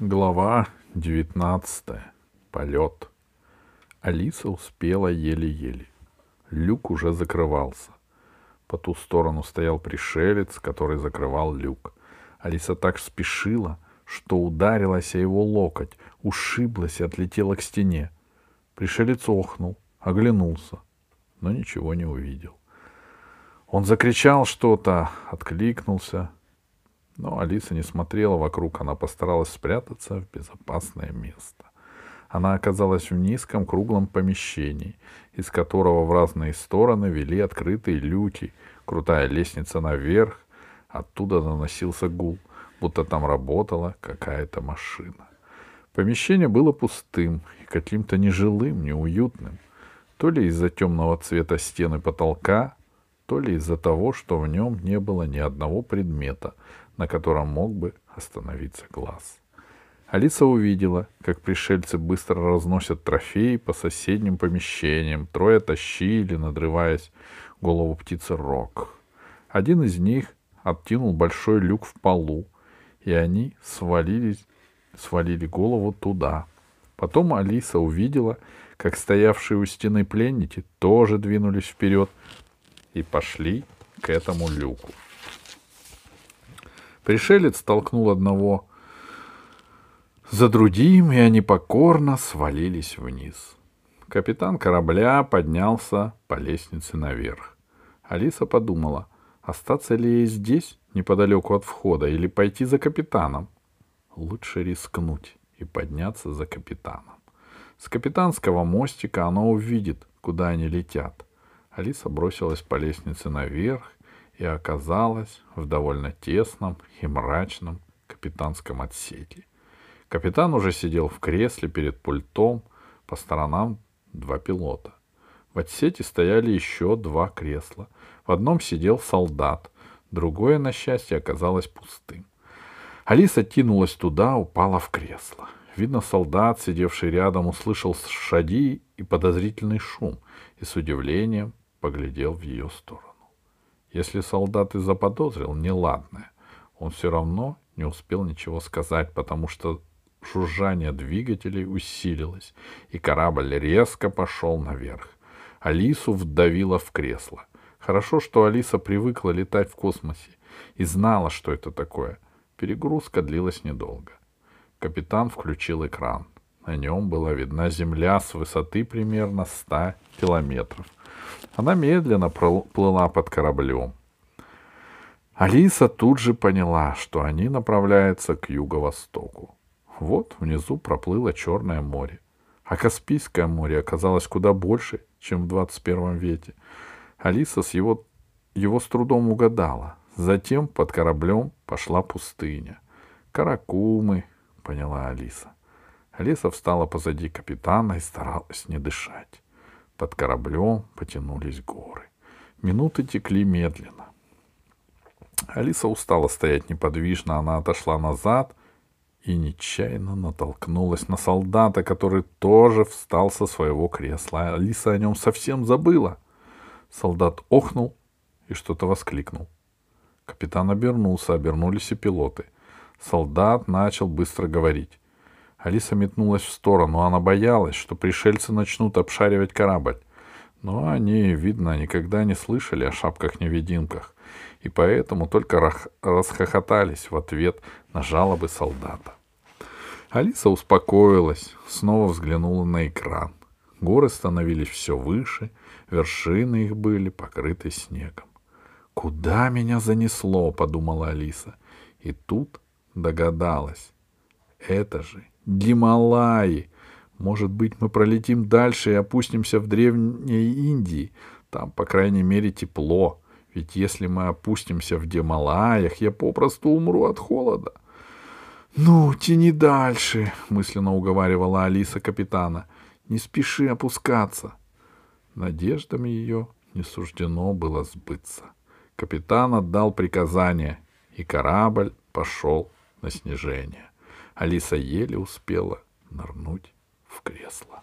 Глава девятнадцатая. Полет. Алиса успела еле-еле. Люк уже закрывался. По ту сторону стоял пришелец, который закрывал люк. Алиса так спешила, что ударилась о его локоть, ушиблась и отлетела к стене. Пришелец охнул, оглянулся, но ничего не увидел. Он закричал что-то, откликнулся, но Алиса не смотрела вокруг, она постаралась спрятаться в безопасное место. Она оказалась в низком круглом помещении, из которого в разные стороны вели открытые люки, крутая лестница наверх, оттуда доносился гул, будто там работала какая-то машина. Помещение было пустым и каким-то нежилым, неуютным. То ли из-за темного цвета стены потолка, то ли из-за того, что в нем не было ни одного предмета, на котором мог бы остановиться глаз. Алиса увидела, как пришельцы быстро разносят трофеи по соседним помещениям. Трое тащили, надрываясь, голову птицы Рок. Один из них откинул большой люк в полу, и они свалились, свалили голову туда. Потом Алиса увидела, как стоявшие у стены пленники тоже двинулись вперед, и пошли к этому люку. Пришелец толкнул одного за другим, и они покорно свалились вниз. Капитан корабля поднялся по лестнице наверх. Алиса подумала, остаться ли ей здесь, неподалеку от входа, или пойти за капитаном. Лучше рискнуть и подняться за капитаном. С капитанского мостика она увидит, куда они летят. Алиса бросилась по лестнице наверх и оказалась в довольно тесном и мрачном капитанском отсеке. Капитан уже сидел в кресле перед пультом, по сторонам два пилота. В отсете стояли еще два кресла. В одном сидел солдат, другое, на счастье, оказалось пустым. Алиса кинулась туда, упала в кресло. Видно, солдат, сидевший рядом, услышал шаги и подозрительный шум и с удивлением поглядел в ее сторону. Если солдат и заподозрил неладное, он все равно не успел ничего сказать, потому что жужжание двигателей усилилось, и корабль резко пошел наверх. Алису вдавило в кресло. Хорошо, что Алиса привыкла летать в космосе и знала, что это такое. Перегрузка длилась недолго. Капитан включил экран. На нем была видна Земля с высоты примерно 100 километров — она медленно плыла под кораблем. Алиса тут же поняла, что они направляются к юго-востоку. Вот внизу проплыло Черное море. А Каспийское море оказалось куда больше, чем в 21 веке. Алиса с его, его с трудом угадала. Затем под кораблем пошла пустыня. Каракумы, поняла Алиса. Алиса встала позади капитана и старалась не дышать. Под кораблем потянулись горы. Минуты текли медленно. Алиса устала стоять неподвижно, она отошла назад и нечаянно натолкнулась на солдата, который тоже встал со своего кресла. Алиса о нем совсем забыла. Солдат охнул и что-то воскликнул. Капитан обернулся, обернулись и пилоты. Солдат начал быстро говорить. Алиса метнулась в сторону. Она боялась, что пришельцы начнут обшаривать корабль. Но они, видно, никогда не слышали о шапках-невидимках, и поэтому только расхохотались в ответ на жалобы солдата. Алиса успокоилась, снова взглянула на экран. Горы становились все выше, вершины их были покрыты снегом. «Куда меня занесло?» — подумала Алиса. И тут догадалась. Это же Гималаи. Может быть, мы пролетим дальше и опустимся в древней Индии. Там, по крайней мере, тепло. Ведь если мы опустимся в Гималаях, я попросту умру от холода. «Ну, тяни дальше», — мысленно уговаривала Алиса капитана. «Не спеши опускаться». Надеждам ее не суждено было сбыться. Капитан отдал приказание, и корабль пошел на снижение. Алиса еле успела нырнуть в кресло.